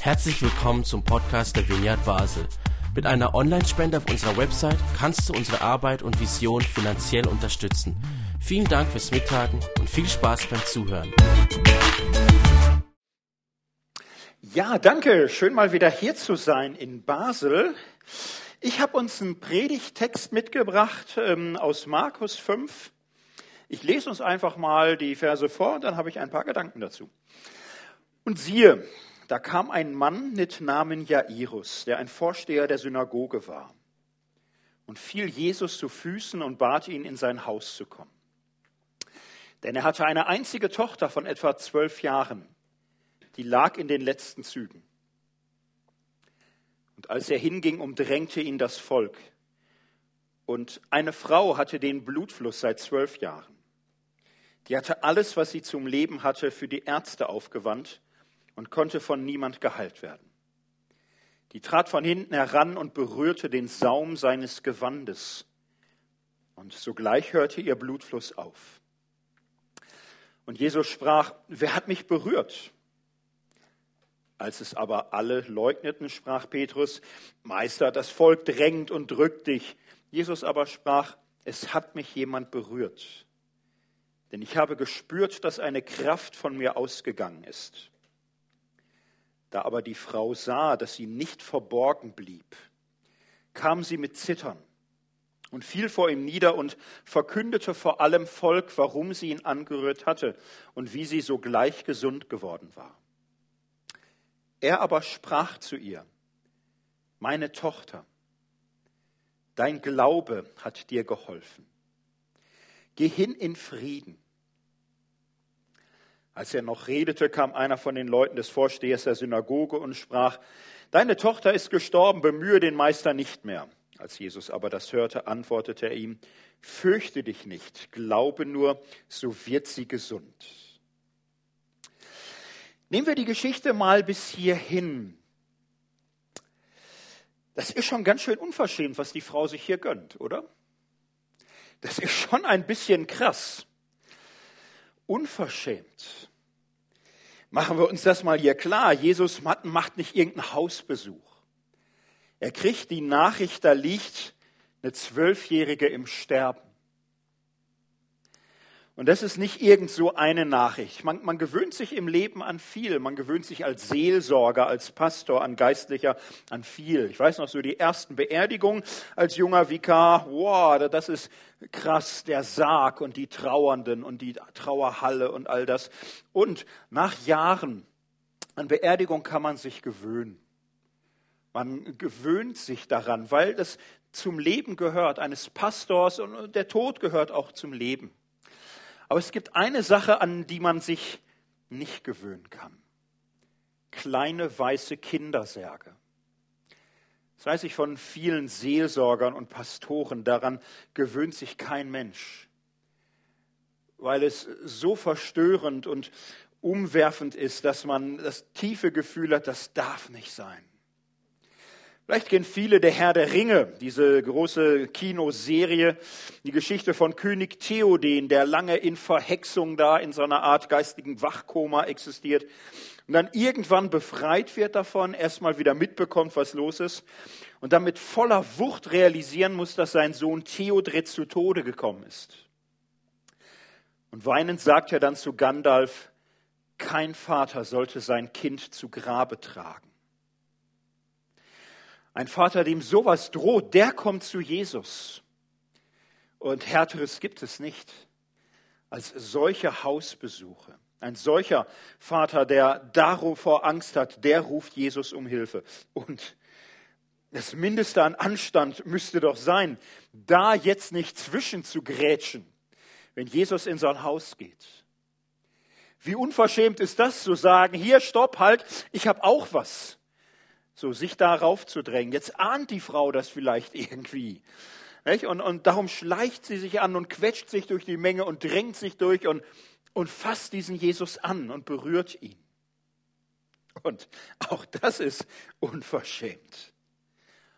Herzlich willkommen zum Podcast der Vineyard Basel. Mit einer Online-Spende auf unserer Website kannst du unsere Arbeit und Vision finanziell unterstützen. Vielen Dank fürs Mittagen und viel Spaß beim Zuhören. Ja, danke. Schön mal wieder hier zu sein in Basel. Ich habe uns einen Predigtext mitgebracht ähm, aus Markus 5. Ich lese uns einfach mal die Verse vor und dann habe ich ein paar Gedanken dazu. Und siehe, da kam ein Mann mit Namen Jairus, der ein Vorsteher der Synagoge war, und fiel Jesus zu Füßen und bat ihn, in sein Haus zu kommen. Denn er hatte eine einzige Tochter von etwa zwölf Jahren, die lag in den letzten Zügen. Und als er hinging, umdrängte ihn das Volk. Und eine Frau hatte den Blutfluss seit zwölf Jahren. Die hatte alles, was sie zum Leben hatte, für die Ärzte aufgewandt und konnte von niemand geheilt werden. Die trat von hinten heran und berührte den Saum seines Gewandes. Und sogleich hörte ihr Blutfluss auf. Und Jesus sprach, wer hat mich berührt? Als es aber alle leugneten, sprach Petrus, Meister, das Volk drängt und drückt dich. Jesus aber sprach, es hat mich jemand berührt. Denn ich habe gespürt, dass eine Kraft von mir ausgegangen ist. Da aber die Frau sah, dass sie nicht verborgen blieb, kam sie mit Zittern und fiel vor ihm nieder und verkündete vor allem Volk, warum sie ihn angerührt hatte und wie sie sogleich gesund geworden war. Er aber sprach zu ihr, meine Tochter, dein Glaube hat dir geholfen. Geh hin in Frieden. Als er noch redete, kam einer von den Leuten des Vorstehers der Synagoge und sprach, Deine Tochter ist gestorben, bemühe den Meister nicht mehr. Als Jesus aber das hörte, antwortete er ihm, Fürchte dich nicht, glaube nur, so wird sie gesund. Nehmen wir die Geschichte mal bis hierhin. Das ist schon ganz schön unverschämt, was die Frau sich hier gönnt, oder? Das ist schon ein bisschen krass. Unverschämt. Machen wir uns das mal hier klar. Jesus macht nicht irgendeinen Hausbesuch. Er kriegt die Nachricht, da liegt eine Zwölfjährige im Sterben. Und das ist nicht irgend so eine Nachricht. Man, man, gewöhnt sich im Leben an viel. Man gewöhnt sich als Seelsorger, als Pastor, an Geistlicher an viel. Ich weiß noch so die ersten Beerdigungen als junger Vikar. Wow, das ist krass, der Sarg und die Trauernden und die Trauerhalle und all das. Und nach Jahren an Beerdigung kann man sich gewöhnen. Man gewöhnt sich daran, weil das zum Leben gehört, eines Pastors und der Tod gehört auch zum Leben. Aber es gibt eine Sache, an die man sich nicht gewöhnen kann. Kleine weiße Kindersärge. Das weiß ich von vielen Seelsorgern und Pastoren, daran gewöhnt sich kein Mensch, weil es so verstörend und umwerfend ist, dass man das tiefe Gefühl hat, das darf nicht sein. Vielleicht kennen viele der Herr der Ringe, diese große Kinoserie, die Geschichte von König Theoden, der lange in Verhexung da in so einer Art geistigen Wachkoma existiert und dann irgendwann befreit wird davon, erstmal wieder mitbekommt, was los ist und dann mit voller Wucht realisieren muss, dass sein Sohn Theodred zu Tode gekommen ist. Und weinend sagt er dann zu Gandalf, kein Vater sollte sein Kind zu Grabe tragen. Ein Vater, dem sowas droht, der kommt zu Jesus. Und härteres gibt es nicht als solche Hausbesuche. Ein solcher Vater, der davor Angst hat, der ruft Jesus um Hilfe. Und das Mindeste an Anstand müsste doch sein, da jetzt nicht zwischen zu grätschen, wenn Jesus in sein Haus geht. Wie unverschämt ist das zu sagen, hier, stopp, halt, ich habe auch was so sich darauf zu drängen. Jetzt ahnt die Frau das vielleicht irgendwie. Und, und darum schleicht sie sich an und quetscht sich durch die Menge und drängt sich durch und, und fasst diesen Jesus an und berührt ihn. Und auch das ist unverschämt.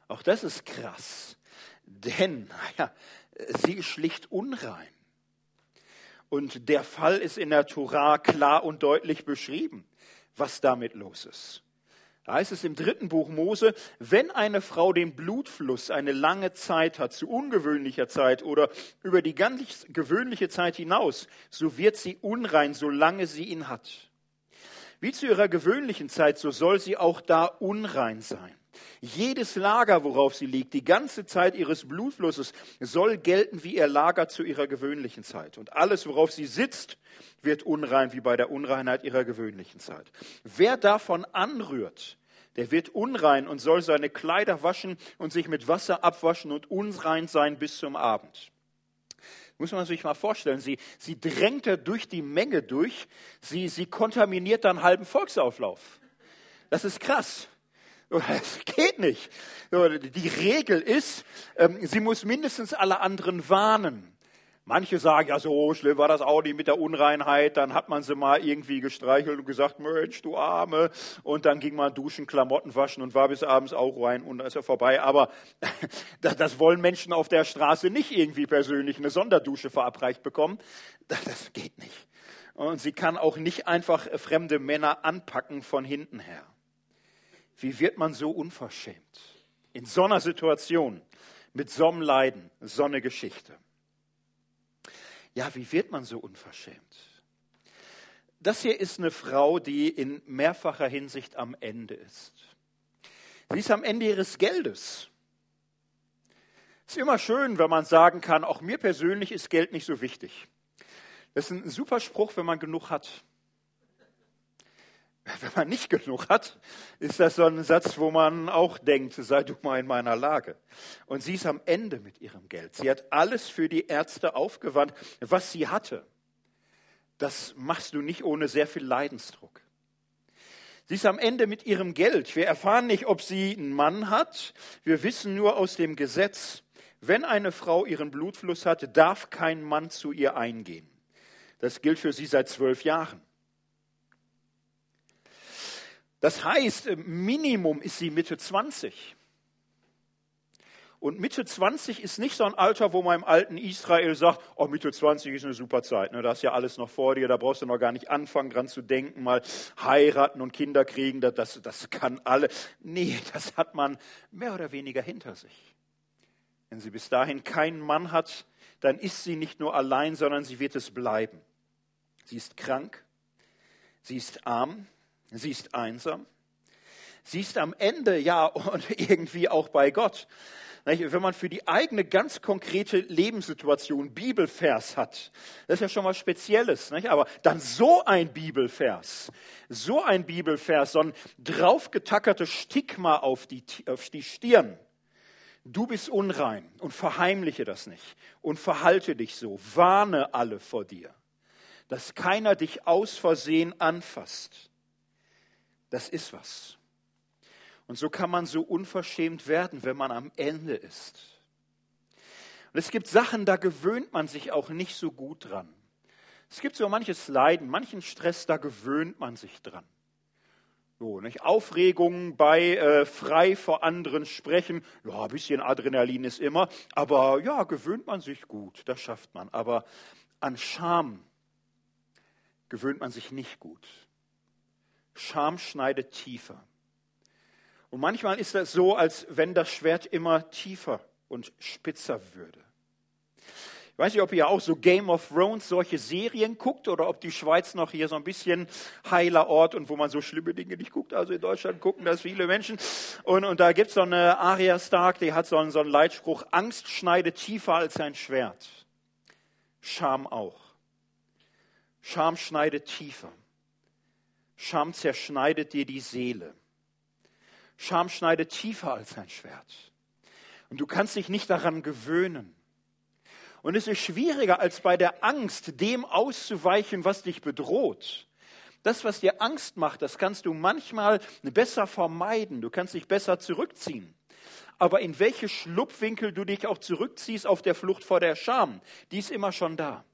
Auch das ist krass. Denn, naja, sie ist schlicht unrein. Und der Fall ist in der Tora klar und deutlich beschrieben. was damit los ist. Da heißt es im dritten Buch Mose, wenn eine Frau den Blutfluss eine lange Zeit hat, zu ungewöhnlicher Zeit oder über die ganz gewöhnliche Zeit hinaus, so wird sie unrein, solange sie ihn hat. Wie zu ihrer gewöhnlichen Zeit, so soll sie auch da unrein sein. Jedes Lager, worauf sie liegt, die ganze Zeit ihres Blutflusses, soll gelten wie ihr Lager zu ihrer gewöhnlichen Zeit. Und alles, worauf sie sitzt, wird unrein wie bei der Unreinheit ihrer gewöhnlichen Zeit. Wer davon anrührt, der wird unrein und soll seine Kleider waschen und sich mit Wasser abwaschen und unrein sein bis zum Abend. Muss man sich mal vorstellen, sie, sie drängt durch die Menge durch, sie, sie kontaminiert dann halben Volksauflauf. Das ist krass. Das geht nicht. Die Regel ist, ähm, sie muss mindestens alle anderen warnen. Manche sagen, ja, so schlimm war das nicht mit der Unreinheit. Dann hat man sie mal irgendwie gestreichelt und gesagt, Mensch, du Arme. Und dann ging man duschen, Klamotten waschen und war bis abends auch rein und dann ist er vorbei. Aber das wollen Menschen auf der Straße nicht irgendwie persönlich eine Sonderdusche verabreicht bekommen. Das geht nicht. Und sie kann auch nicht einfach fremde Männer anpacken von hinten her. Wie wird man so unverschämt? In so einer Situation, mit so einem Leiden, so eine Geschichte. Ja, wie wird man so unverschämt? Das hier ist eine Frau, die in mehrfacher Hinsicht am Ende ist. Sie ist am Ende ihres Geldes. Es ist immer schön, wenn man sagen kann, auch mir persönlich ist Geld nicht so wichtig. Das ist ein super Spruch, wenn man genug hat. Wenn man nicht genug hat, ist das so ein Satz, wo man auch denkt, sei du mal in meiner Lage. Und sie ist am Ende mit ihrem Geld. Sie hat alles für die Ärzte aufgewandt, was sie hatte. Das machst du nicht ohne sehr viel Leidensdruck. Sie ist am Ende mit ihrem Geld. Wir erfahren nicht, ob sie einen Mann hat. Wir wissen nur aus dem Gesetz, wenn eine Frau ihren Blutfluss hat, darf kein Mann zu ihr eingehen. Das gilt für sie seit zwölf Jahren. Das heißt, Minimum ist sie Mitte 20. Und Mitte 20 ist nicht so ein Alter, wo man im alten Israel sagt, oh, Mitte 20 ist eine super Zeit, ne? da ist ja alles noch vor dir, da brauchst du noch gar nicht anfangen dran zu denken, mal heiraten und Kinder kriegen, das, das, das kann alle. Nee, das hat man mehr oder weniger hinter sich. Wenn sie bis dahin keinen Mann hat, dann ist sie nicht nur allein, sondern sie wird es bleiben. Sie ist krank, sie ist arm, Sie ist einsam. Sie ist am Ende ja und irgendwie auch bei Gott. Wenn man für die eigene ganz konkrete Lebenssituation Bibelvers hat, das ist ja schon was Spezielles. Aber dann so ein Bibelvers, so ein Bibelvers, so ein draufgetackertes Stigma auf die, auf die Stirn. Du bist unrein und verheimliche das nicht und verhalte dich so. Warne alle vor dir, dass keiner dich aus Versehen anfasst das ist was. Und so kann man so unverschämt werden, wenn man am Ende ist. Und es gibt Sachen, da gewöhnt man sich auch nicht so gut dran. Es gibt so manches Leiden, manchen Stress, da gewöhnt man sich dran. So, nicht? Aufregung bei äh, frei vor anderen sprechen, ja, ein bisschen Adrenalin ist immer, aber ja, gewöhnt man sich gut, das schafft man. Aber an Scham gewöhnt man sich nicht gut. Scham schneidet tiefer. Und manchmal ist das so, als wenn das Schwert immer tiefer und spitzer würde. Ich weiß nicht, ob ihr auch so Game of Thrones solche Serien guckt oder ob die Schweiz noch hier so ein bisschen heiler Ort und wo man so schlimme Dinge nicht guckt. Also in Deutschland gucken das viele Menschen. Und, und da gibt es so eine Arya Stark, die hat so einen, so einen Leitspruch, Angst schneidet tiefer als ein Schwert. Scham auch. Scham schneidet tiefer. Scham zerschneidet dir die Seele. Scham schneidet tiefer als ein Schwert. Und du kannst dich nicht daran gewöhnen. Und es ist schwieriger als bei der Angst, dem auszuweichen, was dich bedroht. Das, was dir Angst macht, das kannst du manchmal besser vermeiden. Du kannst dich besser zurückziehen. Aber in welche Schlupfwinkel du dich auch zurückziehst auf der Flucht vor der Scham, die ist immer schon da.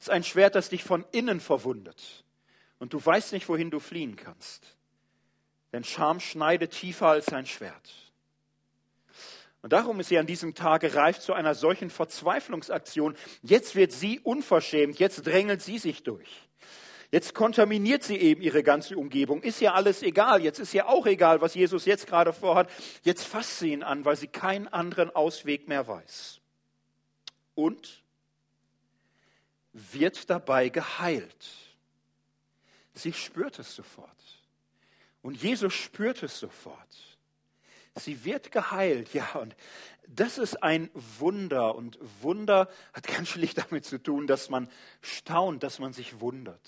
Es ist ein Schwert, das dich von innen verwundet und du weißt nicht, wohin du fliehen kannst. Denn Scham schneidet tiefer als ein Schwert. Und darum ist sie an diesem Tage reif zu einer solchen Verzweiflungsaktion. Jetzt wird sie unverschämt, jetzt drängelt sie sich durch. Jetzt kontaminiert sie eben ihre ganze Umgebung. Ist ja alles egal. Jetzt ist ja auch egal, was Jesus jetzt gerade vorhat. Jetzt fasst sie ihn an, weil sie keinen anderen Ausweg mehr weiß. Und wird dabei geheilt. Sie spürt es sofort. Und Jesus spürt es sofort. Sie wird geheilt, ja, und das ist ein Wunder. Und Wunder hat ganz schlicht damit zu tun, dass man staunt, dass man sich wundert.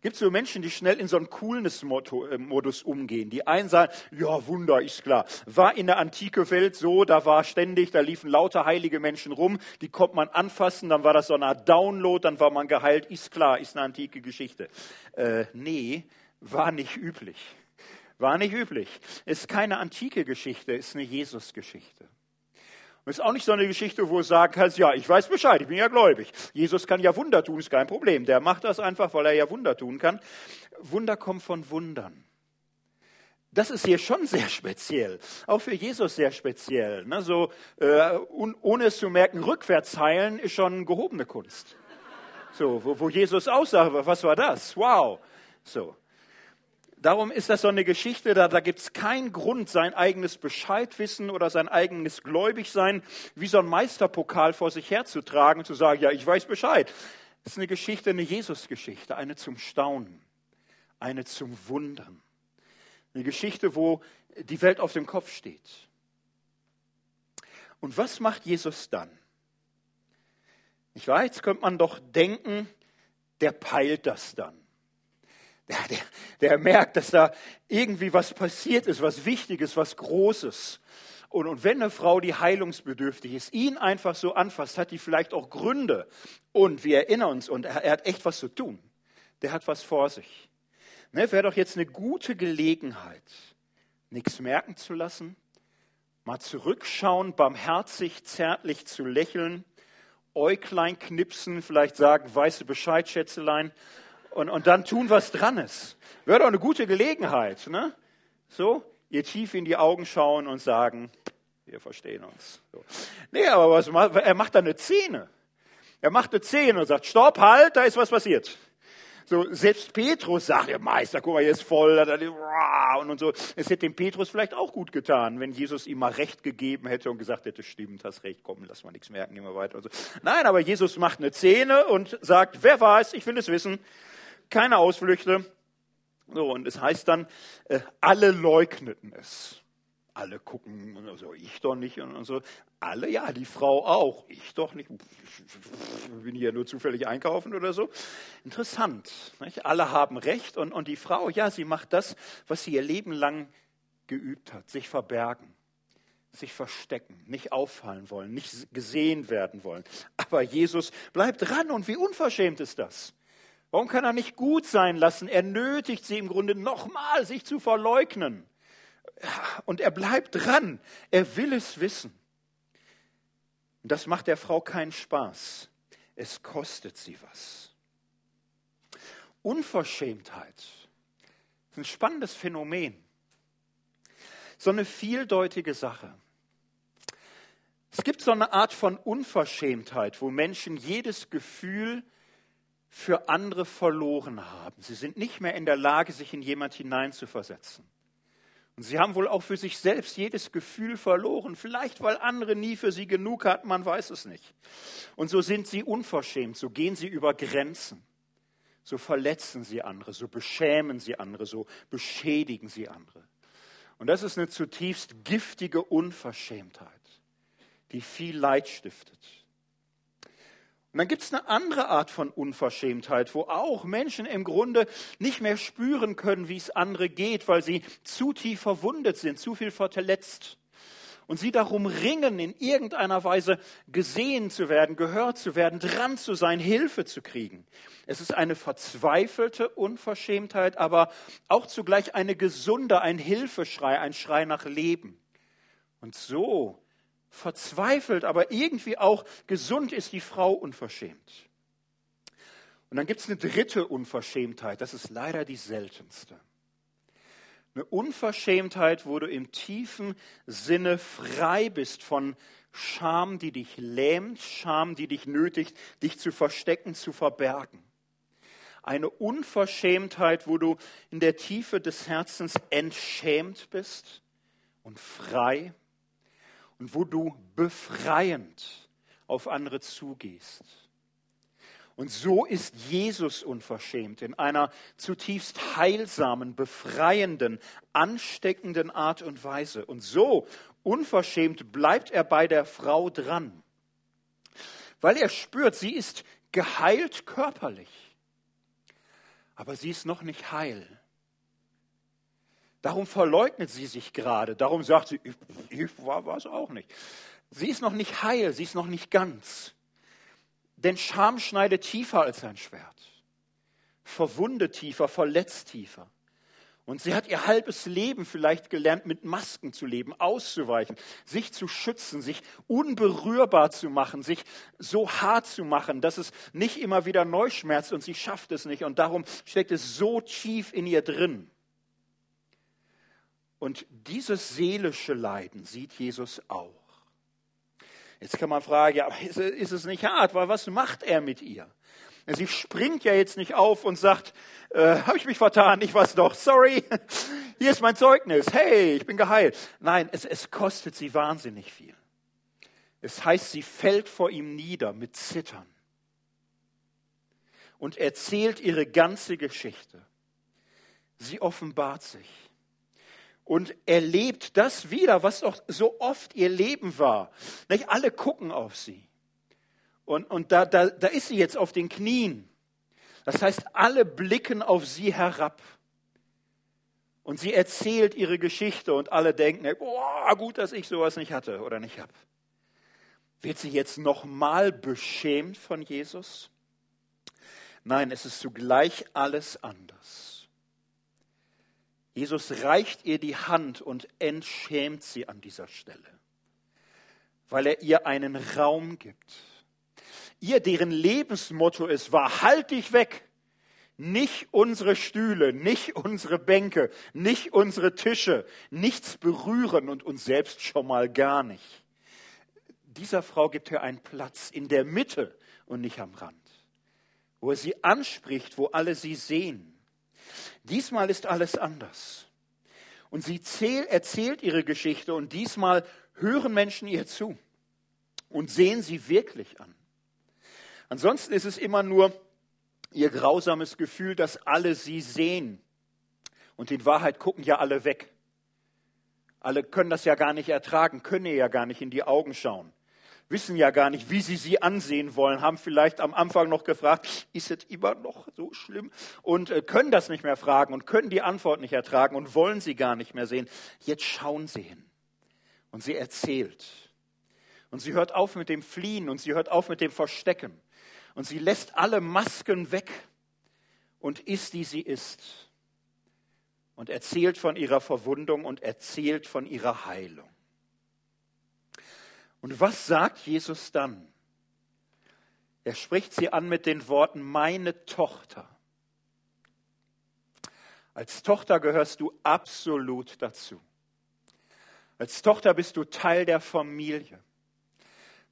Gibt es so Menschen, die schnell in so einen Coolness-Modus umgehen? Die einen sagen, ja, Wunder, ist klar. War in der antike Welt so, da war ständig, da liefen lauter heilige Menschen rum, die konnte man anfassen, dann war das so eine Art Download, dann war man geheilt, ist klar, ist eine antike Geschichte. Äh, nee, war nicht üblich. War nicht üblich. Ist keine antike Geschichte, ist eine Jesus-Geschichte. Und ist auch nicht so eine Geschichte, wo du sagen kannst, ja, ich weiß Bescheid, ich bin ja gläubig. Jesus kann ja Wunder tun, ist kein Problem. Der macht das einfach, weil er ja Wunder tun kann. Wunder kommen von Wundern. Das ist hier schon sehr speziell, auch für Jesus sehr speziell. Ne? So, äh, un, ohne es zu merken, rückwärts heilen ist schon gehobene Kunst. So, wo, wo Jesus aussagt, was war das? Wow. So. Darum ist das so eine Geschichte, da, da gibt es keinen Grund, sein eigenes Bescheidwissen oder sein eigenes Gläubigsein wie so ein Meisterpokal vor sich herzutragen und zu sagen, ja, ich weiß Bescheid. Das ist eine Geschichte, eine Jesusgeschichte, eine zum Staunen, eine zum Wundern. Eine Geschichte, wo die Welt auf dem Kopf steht. Und was macht Jesus dann? Ich weiß, könnte man doch denken, der peilt das dann der, der, der merkt, dass da irgendwie was passiert ist, was Wichtiges, was Großes. Und, und wenn eine Frau, die heilungsbedürftig ist, ihn einfach so anfasst, hat die vielleicht auch Gründe. Und wir erinnern uns, und er, er hat echt was zu tun. Der hat was vor sich. Ne, Wäre doch jetzt eine gute Gelegenheit, nichts merken zu lassen, mal zurückschauen, barmherzig, zärtlich zu lächeln, Äuglein knipsen, vielleicht sagen, weiße Bescheid, Schätzelein, und, und dann tun, was dran ist. Wäre doch eine gute Gelegenheit. Ne? So, ihr tief in die Augen schauen und sagen, wir verstehen uns. So. Nee, aber was, er macht da eine Szene. Er macht eine Szene und sagt, stopp, halt, da ist was passiert. So, selbst Petrus sagt, der Meister, guck mal, hier ist voll, und, und so. Es hätte dem Petrus vielleicht auch gut getan, wenn Jesus ihm mal Recht gegeben hätte und gesagt hätte, stimmt, hast recht, komm, lass mal nichts merken, gehen wir weiter und so. Nein, aber Jesus macht eine Szene und sagt, wer weiß, ich will es wissen keine Ausflüchte. So, und es heißt dann, äh, alle leugneten es. Alle gucken, also ich doch nicht und so. Alle, ja, die Frau auch. Ich doch nicht. Ich bin hier nur zufällig einkaufen oder so. Interessant. Nicht? Alle haben Recht und, und die Frau, ja, sie macht das, was sie ihr Leben lang geübt hat. Sich verbergen, sich verstecken, nicht auffallen wollen, nicht gesehen werden wollen. Aber Jesus bleibt dran und wie unverschämt ist das? Warum kann er nicht gut sein lassen? Er nötigt sie im Grunde nochmal, sich zu verleugnen. Und er bleibt dran. Er will es wissen. Und das macht der Frau keinen Spaß. Es kostet sie was. Unverschämtheit ist ein spannendes Phänomen. So eine vieldeutige Sache. Es gibt so eine Art von Unverschämtheit, wo Menschen jedes Gefühl für andere verloren haben. Sie sind nicht mehr in der Lage, sich in jemand hineinzuversetzen. Und sie haben wohl auch für sich selbst jedes Gefühl verloren, vielleicht weil andere nie für sie genug hatten, man weiß es nicht. Und so sind sie unverschämt, so gehen sie über Grenzen, so verletzen sie andere, so beschämen sie andere, so beschädigen sie andere. Und das ist eine zutiefst giftige Unverschämtheit, die viel Leid stiftet. Und dann gibt es eine andere Art von Unverschämtheit, wo auch Menschen im Grunde nicht mehr spüren können, wie es andere geht, weil sie zu tief verwundet sind, zu viel verletzt. Und sie darum ringen, in irgendeiner Weise gesehen zu werden, gehört zu werden, dran zu sein, Hilfe zu kriegen. Es ist eine verzweifelte Unverschämtheit, aber auch zugleich eine gesunde, ein Hilfeschrei, ein Schrei nach Leben. Und so verzweifelt, aber irgendwie auch gesund ist die Frau unverschämt. Und dann gibt es eine dritte Unverschämtheit, das ist leider die seltenste. Eine Unverschämtheit, wo du im tiefen Sinne frei bist von Scham, die dich lähmt, Scham, die dich nötigt, dich zu verstecken, zu verbergen. eine Unverschämtheit, wo du in der Tiefe des Herzens entschämt bist und frei und wo du befreiend auf andere zugehst. Und so ist Jesus unverschämt in einer zutiefst heilsamen, befreienden, ansteckenden Art und Weise. Und so unverschämt bleibt er bei der Frau dran, weil er spürt, sie ist geheilt körperlich, aber sie ist noch nicht heil. Darum verleugnet sie sich gerade, darum sagt sie, ich, ich war es auch nicht. Sie ist noch nicht heil, sie ist noch nicht ganz. Denn Scham schneidet tiefer als ein Schwert, verwundet tiefer, verletzt tiefer. Und sie hat ihr halbes Leben vielleicht gelernt, mit Masken zu leben, auszuweichen, sich zu schützen, sich unberührbar zu machen, sich so hart zu machen, dass es nicht immer wieder neu schmerzt und sie schafft es nicht. Und darum steckt es so tief in ihr drin. Und dieses seelische Leiden sieht Jesus auch. Jetzt kann man fragen, ja, ist es nicht hart? Weil was macht er mit ihr? Sie springt ja jetzt nicht auf und sagt, äh, habe ich mich vertan, ich weiß doch, sorry, hier ist mein Zeugnis, hey, ich bin geheilt. Nein, es, es kostet sie wahnsinnig viel. Es heißt, sie fällt vor ihm nieder mit Zittern und erzählt ihre ganze Geschichte. Sie offenbart sich und erlebt das wieder, was doch so oft ihr Leben war. Nicht alle gucken auf sie. Und, und da, da, da ist sie jetzt auf den Knien. Das heißt, alle blicken auf sie herab. Und sie erzählt ihre Geschichte und alle denken, boah, gut, dass ich sowas nicht hatte oder nicht habe. Wird sie jetzt nochmal beschämt von Jesus? Nein, es ist zugleich alles anders. Jesus reicht ihr die Hand und entschämt sie an dieser Stelle, weil er ihr einen Raum gibt ihr deren Lebensmotto es war, halt dich weg. Nicht unsere Stühle, nicht unsere Bänke, nicht unsere Tische, nichts berühren und uns selbst schon mal gar nicht. Dieser Frau gibt er einen Platz in der Mitte und nicht am Rand, wo er sie anspricht, wo alle sie sehen. Diesmal ist alles anders. Und sie erzählt ihre Geschichte und diesmal hören Menschen ihr zu und sehen sie wirklich an. Ansonsten ist es immer nur ihr grausames Gefühl, dass alle sie sehen. Und in Wahrheit gucken ja alle weg. Alle können das ja gar nicht ertragen, können ihr ja gar nicht in die Augen schauen, wissen ja gar nicht, wie sie sie ansehen wollen, haben vielleicht am Anfang noch gefragt, ist es immer noch so schlimm? Und äh, können das nicht mehr fragen und können die Antwort nicht ertragen und wollen sie gar nicht mehr sehen. Jetzt schauen sie hin. Und sie erzählt. Und sie hört auf mit dem Fliehen und sie hört auf mit dem Verstecken. Und sie lässt alle Masken weg und ist, die sie ist. Und erzählt von ihrer Verwundung und erzählt von ihrer Heilung. Und was sagt Jesus dann? Er spricht sie an mit den Worten, meine Tochter. Als Tochter gehörst du absolut dazu. Als Tochter bist du Teil der Familie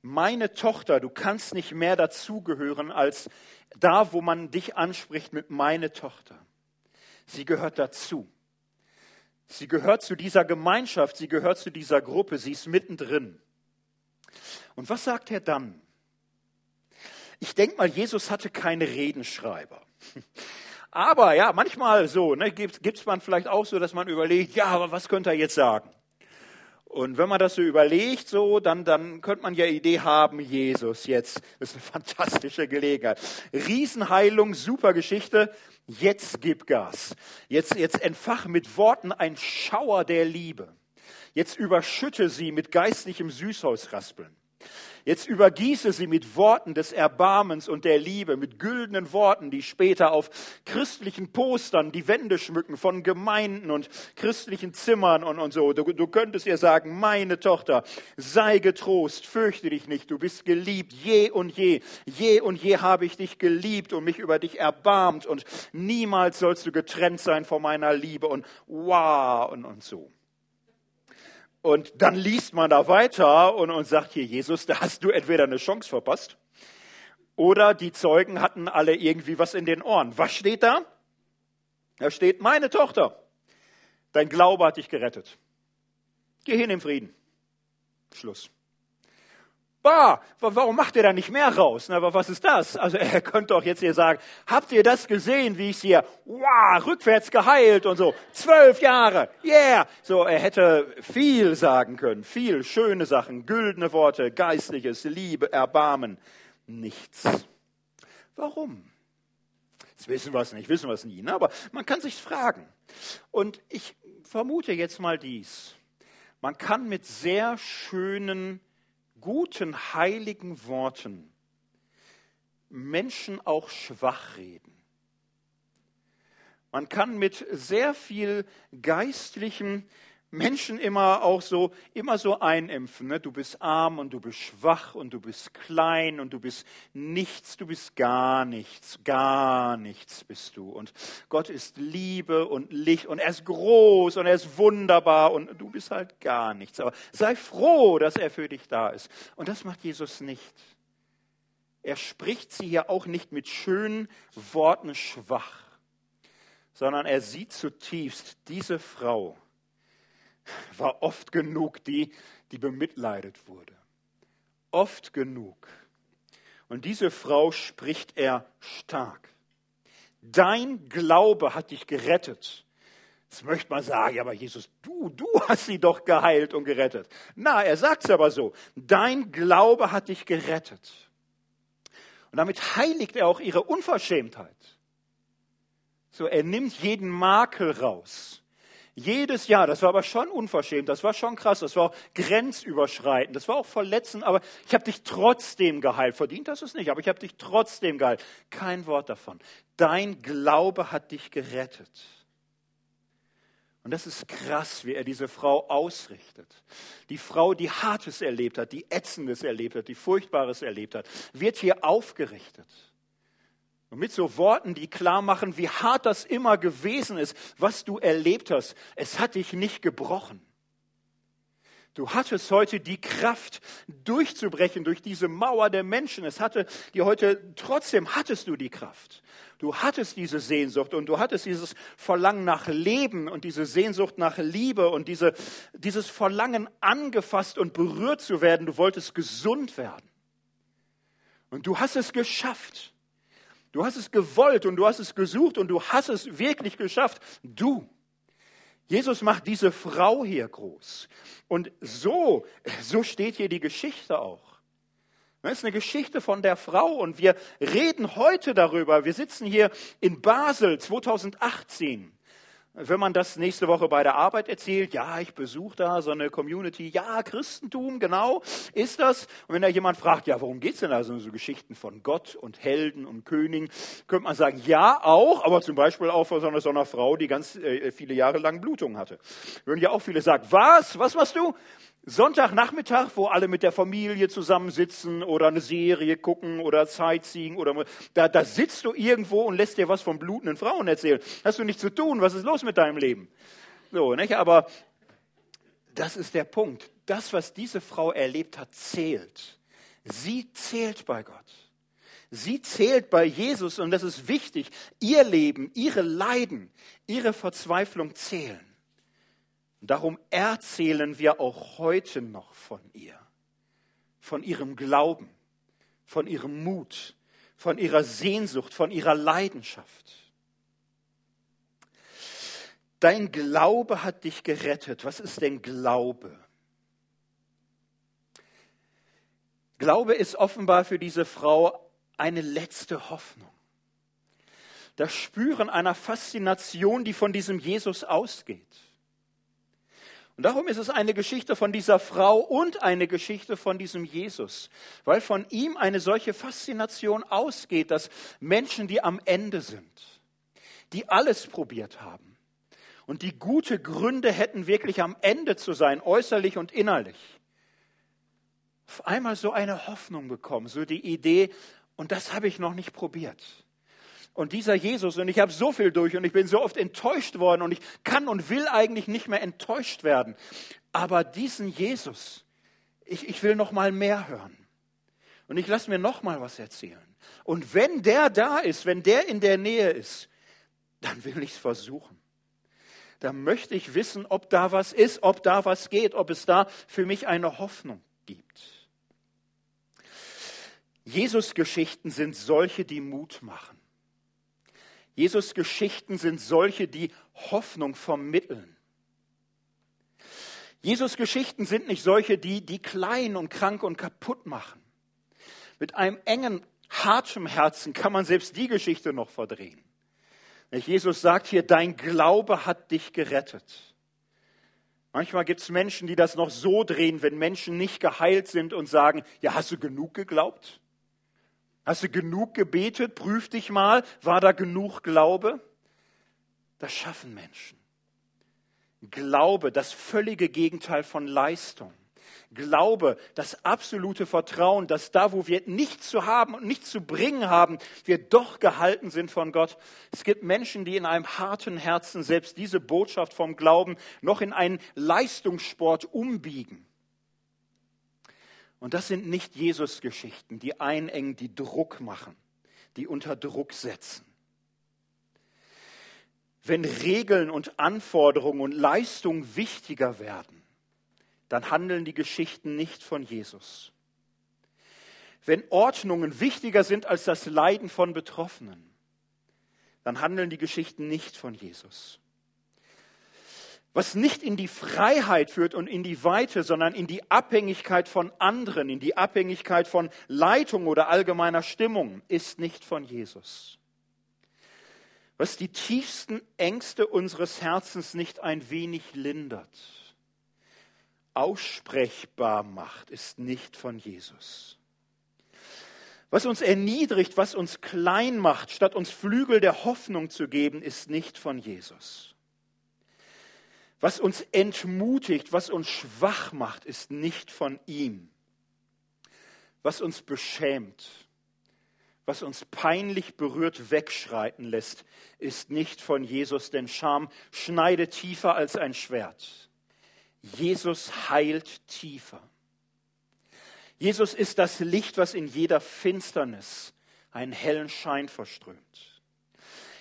meine Tochter, du kannst nicht mehr dazugehören als da, wo man dich anspricht mit meine Tochter. Sie gehört dazu. Sie gehört zu dieser Gemeinschaft, sie gehört zu dieser Gruppe, sie ist mittendrin. Und was sagt er dann? Ich denke mal, Jesus hatte keine Redenschreiber. Aber ja, manchmal so, ne, gibt es man vielleicht auch so, dass man überlegt, ja, aber was könnte er jetzt sagen? Und wenn man das so überlegt, so, dann, dann könnte man ja Idee haben, Jesus jetzt, das ist eine fantastische Gelegenheit. Riesenheilung, super Geschichte, jetzt gib Gas. Jetzt, jetzt entfach mit Worten ein Schauer der Liebe. Jetzt überschütte sie mit geistlichem Süßhausraspeln. Jetzt übergieße sie mit Worten des Erbarmens und der Liebe, mit güldenen Worten, die später auf christlichen Postern die Wände schmücken von Gemeinden und christlichen Zimmern und, und so. Du, du könntest ihr sagen, meine Tochter, sei getrost, fürchte dich nicht, du bist geliebt, je und je, je und je habe ich dich geliebt und mich über dich erbarmt und niemals sollst du getrennt sein von meiner Liebe und wow und, und so. Und dann liest man da weiter und, und sagt hier, Jesus, da hast du entweder eine Chance verpasst Oder die Zeugen hatten alle irgendwie was in den Ohren. Was steht da? Da steht, meine Tochter, dein Glaube hat dich gerettet. Geh hin im Frieden. Schluss. Bah, warum macht ihr da nicht mehr raus? Na, aber was ist das? Also er könnte doch jetzt hier sagen, habt ihr das gesehen, wie ich hier, wow, rückwärts geheilt und so, zwölf Jahre, yeah. So, er hätte viel sagen können, viel schöne Sachen, güldene Worte, geistliches, Liebe, Erbarmen, nichts. Warum? Das wissen wir es nicht, wissen wir es nie, ne? aber man kann sich fragen. Und ich vermute jetzt mal dies. Man kann mit sehr schönen guten, heiligen Worten Menschen auch schwach reden. Man kann mit sehr viel geistlichem Menschen immer auch so, immer so einimpfen. Ne? Du bist arm und du bist schwach und du bist klein und du bist nichts, du bist gar nichts, gar nichts bist du. Und Gott ist Liebe und Licht und er ist groß und er ist wunderbar und du bist halt gar nichts. Aber sei froh, dass er für dich da ist. Und das macht Jesus nicht. Er spricht sie hier auch nicht mit schönen Worten schwach, sondern er sieht zutiefst diese Frau war oft genug die, die bemitleidet wurde. Oft genug. Und diese Frau spricht er stark. Dein Glaube hat dich gerettet. Jetzt möchte man sagen, ja, aber Jesus, du, du hast sie doch geheilt und gerettet. Na, er sagt es aber so. Dein Glaube hat dich gerettet. Und damit heiligt er auch ihre Unverschämtheit. So, er nimmt jeden Makel raus. Jedes Jahr, das war aber schon unverschämt, das war schon krass, das war auch grenzüberschreitend, das war auch verletzend, aber ich habe dich trotzdem geheilt. Verdient das es nicht, aber ich habe dich trotzdem geheilt. Kein Wort davon. Dein Glaube hat dich gerettet. Und das ist krass, wie er diese Frau ausrichtet. Die Frau, die Hartes erlebt hat, die Ätzendes erlebt hat, die Furchtbares erlebt hat, wird hier aufgerichtet. Und mit so Worten, die klar machen, wie hart das immer gewesen ist, was du erlebt hast. Es hat dich nicht gebrochen. Du hattest heute die Kraft, durchzubrechen durch diese Mauer der Menschen. Es hatte die heute, trotzdem hattest du die Kraft. Du hattest diese Sehnsucht und du hattest dieses Verlangen nach Leben und diese Sehnsucht nach Liebe und diese, dieses Verlangen angefasst und berührt zu werden. Du wolltest gesund werden. Und du hast es geschafft. Du hast es gewollt und du hast es gesucht und du hast es wirklich geschafft. Du. Jesus macht diese Frau hier groß. Und so, so steht hier die Geschichte auch. Das ist eine Geschichte von der Frau und wir reden heute darüber. Wir sitzen hier in Basel 2018 wenn man das nächste Woche bei der Arbeit erzählt, ja, ich besuche da so eine Community, ja, Christentum, genau, ist das. Und wenn da jemand fragt, ja, worum geht's denn da? So, so Geschichten von Gott und Helden und Königen, könnte man sagen, ja, auch, aber zum Beispiel auch von so einer, so einer Frau, die ganz äh, viele Jahre lang Blutung hatte. Würden ja auch viele sagen, was, was machst du? Sonntagnachmittag, wo alle mit der Familie zusammensitzen oder eine Serie gucken oder Sightseeing oder da, da sitzt du irgendwo und lässt dir was von blutenden Frauen erzählen. Hast du nichts zu tun? Was ist los mit deinem Leben? So, nicht? Aber das ist der Punkt. Das, was diese Frau erlebt hat, zählt. Sie zählt bei Gott. Sie zählt bei Jesus und das ist wichtig. Ihr Leben, ihre Leiden, ihre Verzweiflung zählen. Darum erzählen wir auch heute noch von ihr, von ihrem Glauben, von ihrem Mut, von ihrer Sehnsucht, von ihrer Leidenschaft. Dein Glaube hat dich gerettet. Was ist denn Glaube? Glaube ist offenbar für diese Frau eine letzte Hoffnung. Das Spüren einer Faszination, die von diesem Jesus ausgeht. Und darum ist es eine Geschichte von dieser Frau und eine Geschichte von diesem Jesus, weil von ihm eine solche Faszination ausgeht, dass Menschen, die am Ende sind, die alles probiert haben und die gute Gründe hätten, wirklich am Ende zu sein, äußerlich und innerlich, auf einmal so eine Hoffnung bekommen, so die Idee, und das habe ich noch nicht probiert. Und dieser Jesus, und ich habe so viel durch und ich bin so oft enttäuscht worden und ich kann und will eigentlich nicht mehr enttäuscht werden. Aber diesen Jesus, ich, ich will noch mal mehr hören. Und ich lasse mir noch mal was erzählen. Und wenn der da ist, wenn der in der Nähe ist, dann will ich es versuchen. Da möchte ich wissen, ob da was ist, ob da was geht, ob es da für mich eine Hoffnung gibt. Jesus-Geschichten sind solche, die Mut machen. Jesus-Geschichten sind solche, die Hoffnung vermitteln. Jesus-Geschichten sind nicht solche, die, die klein und krank und kaputt machen. Mit einem engen, hartem Herzen kann man selbst die Geschichte noch verdrehen. Jesus sagt hier, dein Glaube hat dich gerettet. Manchmal gibt es Menschen, die das noch so drehen, wenn Menschen nicht geheilt sind und sagen, ja, hast du genug geglaubt? Hast du genug gebetet? Prüf dich mal, war da genug Glaube? Das schaffen Menschen. Glaube, das völlige Gegenteil von Leistung. Glaube, das absolute Vertrauen, dass da, wo wir nichts zu haben und nichts zu bringen haben, wir doch gehalten sind von Gott. Es gibt Menschen, die in einem harten Herzen selbst diese Botschaft vom Glauben noch in einen Leistungssport umbiegen. Und das sind nicht Jesus-Geschichten, die einengen, die Druck machen, die unter Druck setzen. Wenn Regeln und Anforderungen und Leistung wichtiger werden, dann handeln die Geschichten nicht von Jesus. Wenn Ordnungen wichtiger sind als das Leiden von Betroffenen, dann handeln die Geschichten nicht von Jesus. Was nicht in die Freiheit führt und in die Weite, sondern in die Abhängigkeit von anderen, in die Abhängigkeit von Leitung oder allgemeiner Stimmung, ist nicht von Jesus. Was die tiefsten Ängste unseres Herzens nicht ein wenig lindert, aussprechbar macht, ist nicht von Jesus. Was uns erniedrigt, was uns klein macht, statt uns Flügel der Hoffnung zu geben, ist nicht von Jesus. Was uns entmutigt, was uns schwach macht, ist nicht von ihm. Was uns beschämt, was uns peinlich berührt wegschreiten lässt, ist nicht von Jesus, denn Scham schneidet tiefer als ein Schwert. Jesus heilt tiefer. Jesus ist das Licht, was in jeder Finsternis einen hellen Schein verströmt.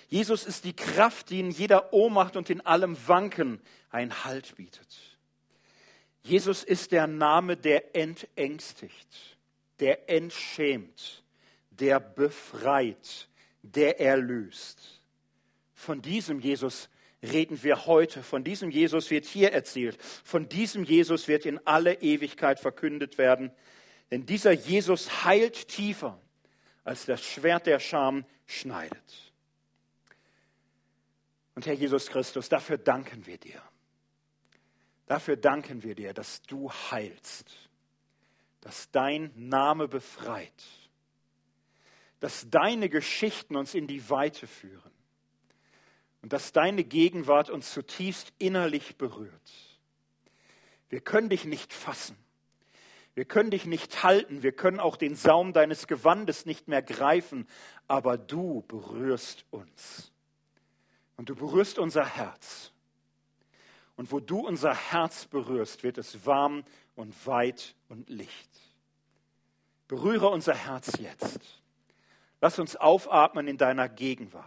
Jesus ist die Kraft, die in jeder Ohnmacht und in allem Wanken einen Halt bietet. Jesus ist der Name, der entängstigt, der entschämt, der befreit, der erlöst. Von diesem Jesus reden wir heute. Von diesem Jesus wird hier erzählt. Von diesem Jesus wird in alle Ewigkeit verkündet werden. Denn dieser Jesus heilt tiefer, als das Schwert der Scham schneidet. Und Herr Jesus Christus, dafür danken wir dir. Dafür danken wir dir, dass du heilst, dass dein Name befreit, dass deine Geschichten uns in die Weite führen und dass deine Gegenwart uns zutiefst innerlich berührt. Wir können dich nicht fassen. Wir können dich nicht halten. Wir können auch den Saum deines Gewandes nicht mehr greifen. Aber du berührst uns. Und du berührst unser Herz. Und wo du unser Herz berührst, wird es warm und weit und licht. Berühre unser Herz jetzt. Lass uns aufatmen in deiner Gegenwart.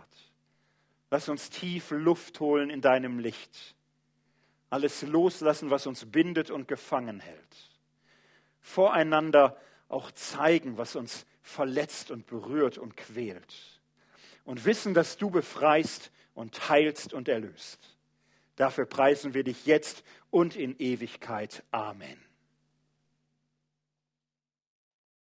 Lass uns tief Luft holen in deinem Licht. Alles loslassen, was uns bindet und gefangen hält. Voreinander auch zeigen, was uns verletzt und berührt und quält. Und wissen, dass du befreist und heilst und erlöst. Dafür preisen wir dich jetzt und in Ewigkeit. Amen.